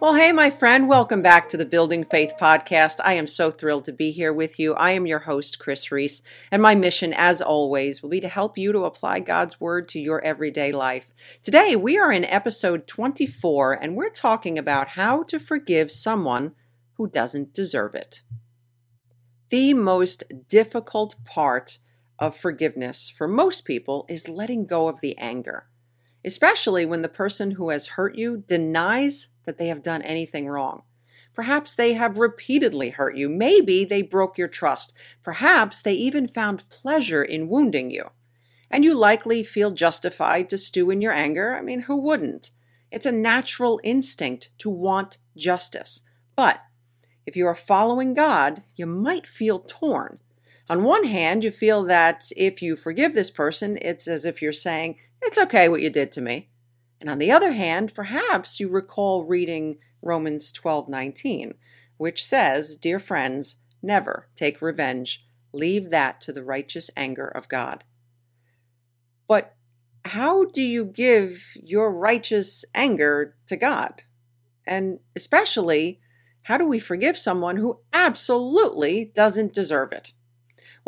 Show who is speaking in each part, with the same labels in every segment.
Speaker 1: Well, hey, my friend, welcome back to the Building Faith podcast. I am so thrilled to be here with you. I am your host, Kris Reece, and my mission, as always, will be to help you to apply God's Word to your everyday life. Today, we are in episode 24, and we're talking about how to forgive someone who doesn't deserve it. The most difficult part of forgiveness for most people is letting go of the anger especially when the person who has hurt you denies that they have done anything wrong. Perhaps they have repeatedly hurt you. Maybe they broke your trust. Perhaps they even found pleasure in wounding you. And you likely feel justified to stew in your anger. I mean, who wouldn't? It's a natural instinct to want justice. But if you are following God, you might feel torn. On one hand, you feel that if you forgive this person, it's as if you're saying, It's okay what you did to me. And on the other hand, perhaps you recall reading Romans 12:19, which says, "Dear friends, never take revenge. Leave that to the righteous anger of God." But how do you give your righteous anger to God? And especially, how do we forgive someone who absolutely doesn't deserve it?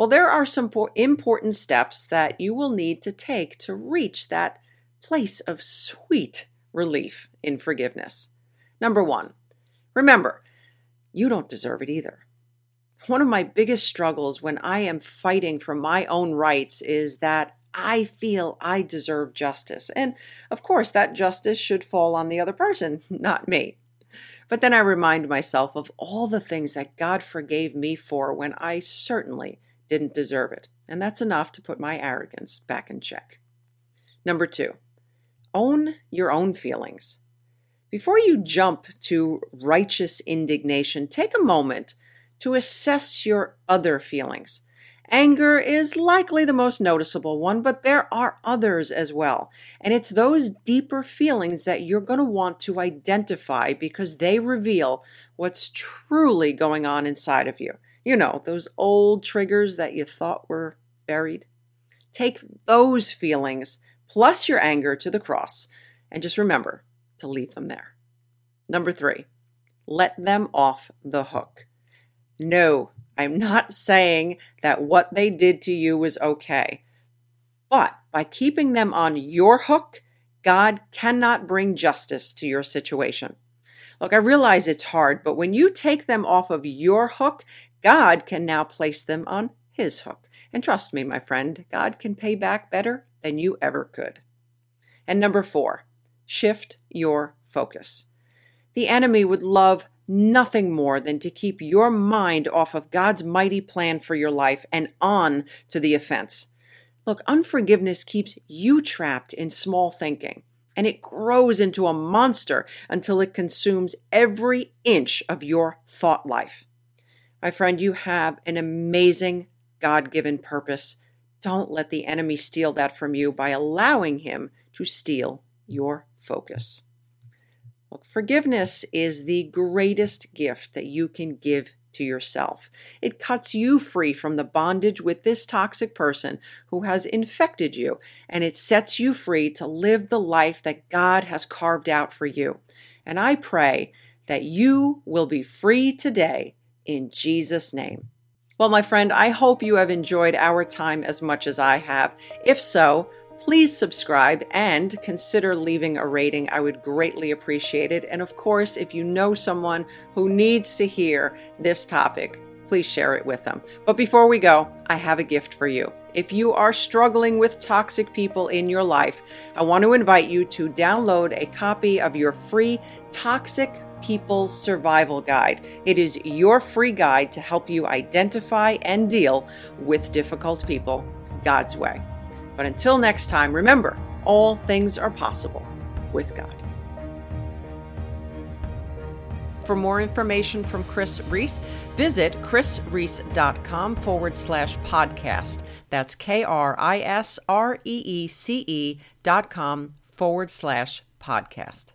Speaker 1: Well, there are some important steps that you will need to take to reach that place of sweet relief in forgiveness. Number one, remember, you don't deserve it either. One of my biggest struggles when I am fighting for my own rights is that I feel I deserve justice. And of course, that justice should fall on the other person, not me. But then I remind myself of all the things that God forgave me for when I certainly didn't deserve it. And that's enough to put my arrogance back in check. Number two, own your own feelings. Before you jump to righteous indignation, take a moment to assess your other feelings. Anger is likely the most noticeable one, but there are others as well. And it's those deeper feelings that you're going to want to identify because they reveal what's truly going on inside of you. You know, those old triggers that you thought were buried. Take those feelings plus your anger to the cross and just remember to leave them there. Number three, let them off the hook. No, I'm not saying that what they did to you was okay. But by keeping them on your hook, God cannot bring justice to your situation. Look, I realize it's hard, but when you take them off of your hook God can now place them on his hook. And trust me, my friend, God can pay back better than you ever could. And number four, shift your focus. The enemy would love nothing more than to keep your mind off of God's mighty plan for your life and on to the offense. Look, unforgiveness keeps you trapped in small thinking, and it grows into a monster until it consumes every inch of your thought life. My friend, you have an amazing God given purpose. Don't let the enemy steal that from you by allowing him to steal your focus. Look, forgiveness is the greatest gift that you can give to yourself. It cuts you free from the bondage with this toxic person who has infected you, and it sets you free to live the life that God has carved out for you. And I pray that you will be free today in Jesus' name. Well, my friend, I hope you have enjoyed our time as much as I have. If so, please subscribe and consider leaving a rating. I would greatly appreciate it. And of course, if you know someone who needs to hear this topic, please share it with them. But before we go, I have a gift for you. If you are struggling with toxic people in your life, I want to invite you to download a copy of your free Toxic People Survival Guide. It is your free guide to help you identify and deal with difficult people God's way. But until next time, remember all things are possible with God. For more information from Kris Reece, visit krisreece.com forward slash podcast. That's K R I S R E E C E dot com forward slash podcast.